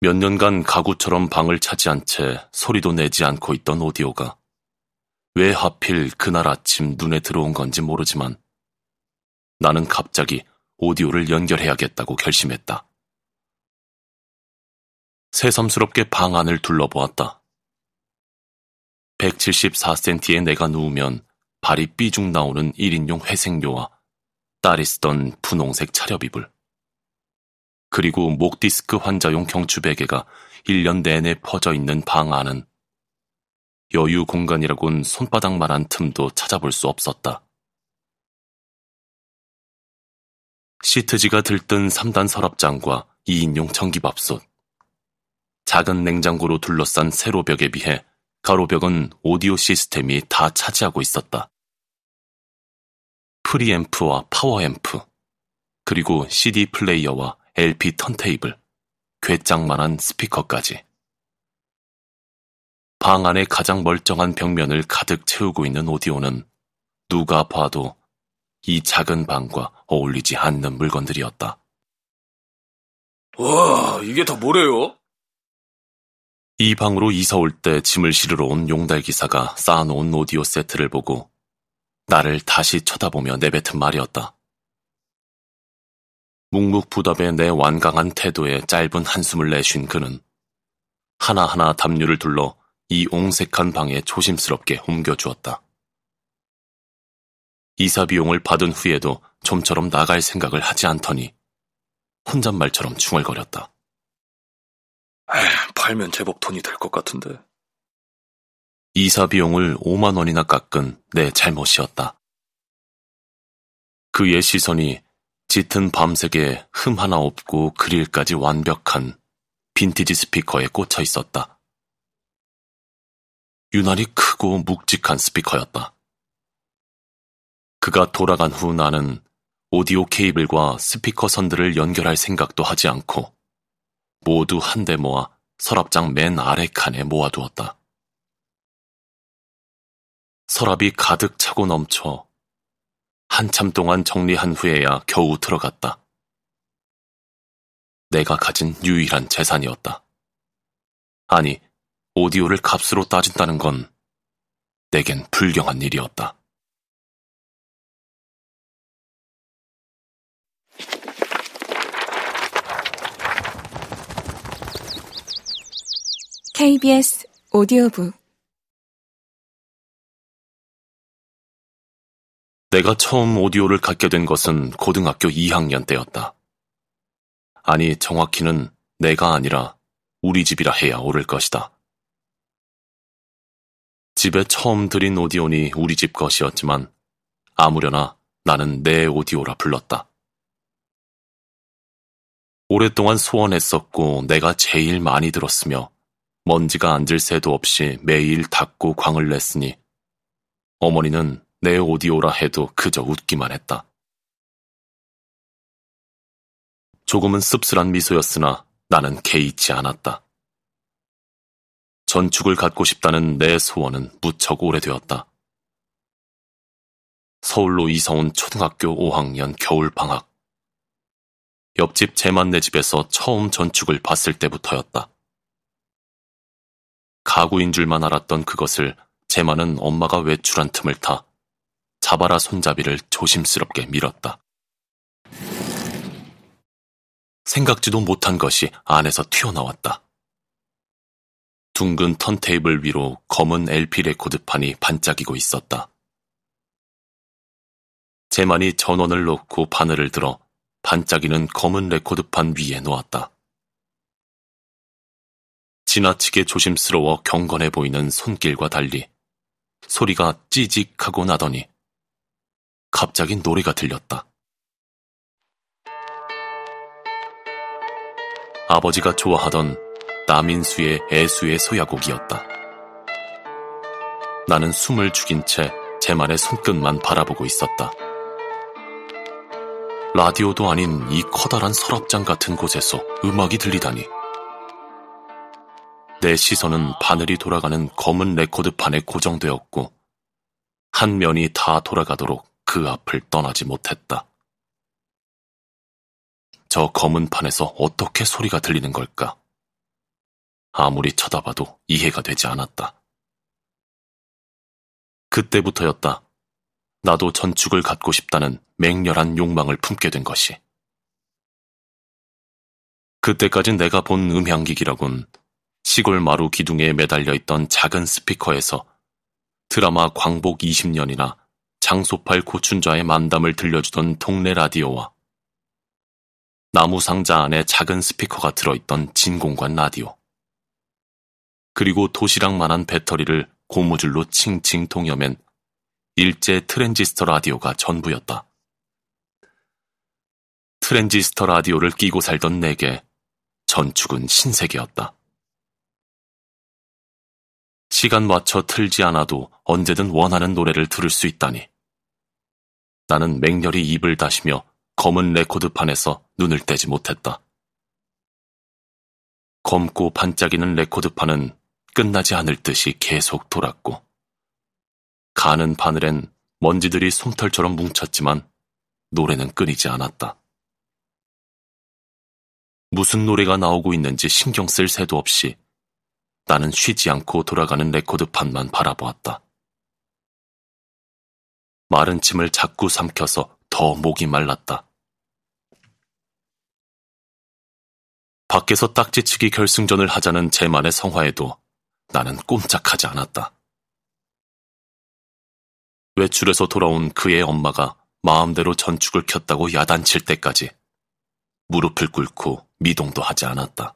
몇 년간 가구처럼 방을 차지한 채 소리도 내지 않고 있던 오디오가 왜 하필 그날 아침 눈에 들어온 건지 모르지만 나는 갑자기 오디오를 연결해야겠다고 결심했다. 새삼스럽게 방 안을 둘러보았다. 174cm의 내가 누우면 발이 삐죽 나오는 1인용 회색묘와 딸이 쓰던 분홍색 차렵이불. 그리고 목 디스크 환자용 경추 베개가 1년 내내 퍼져 있는 방 안은 여유 공간이라곤 손바닥만한 틈도 찾아볼 수 없었다. 시트지가 들뜬 3단 서랍장과 2인용 전기밥솥, 작은 냉장고로 둘러싼 세로벽에 비해 가로벽은 오디오 시스템이 다 차지하고 있었다. 프리앰프와 파워앰프, 그리고 CD 플레이어와 LP 턴테이블, 궤짝만한 스피커까지. 방 안의 가장 멀쩡한 벽면을 가득 채우고 있는 오디오는 누가 봐도 이 작은 방과 어울리지 않는 물건들이었다. 와, 이게 다 뭐래요? 이 방으로 이사 올 때 짐을 실으러 온 용달 기사가 쌓아놓은 오디오 세트를 보고 나를 다시 쳐다보며 내뱉은 말이었다. 묵묵부답의 내 완강한 태도에 짧은 한숨을 내쉰 그는 하나하나 담요를 둘러 이 옹색한 방에 조심스럽게 옮겨주었다. 이사 비용을 받은 후에도 좀처럼 나갈 생각을 하지 않더니 혼잣말처럼 중얼거렸다. 에휴, 팔면 제법 돈이 될 것 같은데. 이사 비용을 5만 원이나 깎은 내 잘못이었다. 그의 시선이 짙은 밤색에 흠 하나 없고 그릴까지 완벽한 빈티지 스피커에 꽂혀 있었다. 유난히 크고 묵직한 스피커였다. 그가 돌아간 후 나는 오디오 케이블과 스피커 선들을 연결할 생각도 하지 않고 모두 한데 모아 서랍장 맨 아래 칸에 모아두었다. 서랍이 가득 차고 넘쳐 한참 동안 정리한 후에야 겨우 들어갔다. 내가 가진 유일한 재산이었다. 아니, 오디오를 값으로 따진다는 건 내겐 불경한 일이었다. KBS 오디오북 내가 처음 오디오를 갖게 된 것은 고등학교 2학년 때였다. 아니, 정확히는 내가 아니라 우리 집이라 해야 옳을 것이다. 집에 처음 들인 오디오니 우리 집 것이었지만 아무려나 나는 내 오디오라 불렀다. 오랫동안 소원했었고 내가 제일 많이 들었으며 먼지가 앉을 새도 없이 매일 닦고 광을 냈으니 어머니는 내 오디오라 해도 그저 웃기만 했다. 조금은 씁쓸한 미소였으나 나는 개의치 않았다. 전축을 갖고 싶다는 내 소원은 무척 오래되었다. 서울로 이사온 초등학교 5학년 겨울방학. 옆집 제만네 집에서 처음 전축을 봤을 때부터였다. 가구인 줄만 알았던 그것을 제만은 엄마가 외출한 틈을 타 자바라 손잡이를 조심스럽게 밀었다. 생각지도 못한 것이 안에서 튀어나왔다. 둥근 턴테이블 위로 검은 LP 레코드판이 반짝이고 있었다. 제만이 전원을 놓고 바늘을 들어 반짝이는 검은 레코드판 위에 놓았다. 지나치게 조심스러워 경건해 보이는 손길과 달리 소리가 찌직하고 나더니 갑자기 노래가 들렸다. 아버지가 좋아하던 남인수의 애수의 소야곡이었다. 나는 숨을 죽인 채 제 말의 손끝만 바라보고 있었다. 라디오도 아닌 이 커다란 서랍장 같은 곳에서 음악이 들리다니. 내 시선은 바늘이 돌아가는 검은 레코드판에 고정되었고, 한 면이 다 돌아가도록 그 앞을 떠나지 못했다. 저 검은 판에서 어떻게 소리가 들리는 걸까? 아무리 쳐다봐도 이해가 되지 않았다. 그때부터였다. 나도 전축을 갖고 싶다는 맹렬한 욕망을 품게 된 것이. 그때까진 내가 본 음향기기라곤 시골 마루 기둥에 매달려 있던 작은 스피커에서 드라마 광복 20년이나 장소팔 고춘자의 만담을 들려주던 동네 라디오와 나무 상자 안에 작은 스피커가 들어있던 진공관 라디오. 그리고 도시락만한 배터리를 고무줄로 칭칭 동여맨 일제 트랜지스터 라디오가 전부였다. 트랜지스터 라디오를 끼고 살던 내게 전축은 신세계였다. 시간 맞춰 틀지 않아도 언제든 원하는 노래를 들을 수 있다니. 나는 맹렬히 입을 다시며 검은 레코드판에서 눈을 떼지 못했다. 검고 반짝이는 레코드판은 끝나지 않을 듯이 계속 돌았고, 가는 바늘엔 먼지들이 솜털처럼 뭉쳤지만 노래는 끊이지 않았다. 무슨 노래가 나오고 있는지 신경 쓸 새도 없이 나는 쉬지 않고 돌아가는 레코드판만 바라보았다. 마른 침을 자꾸 삼켜서 더 목이 말랐다. 밖에서 딱지치기 결승전을 하자는 제만의 성화에도 나는 꼼짝하지 않았다. 외출해서 돌아온 그의 엄마가 마음대로 전축을 켰다고 야단칠 때까지 무릎을 꿇고 미동도 하지 않았다.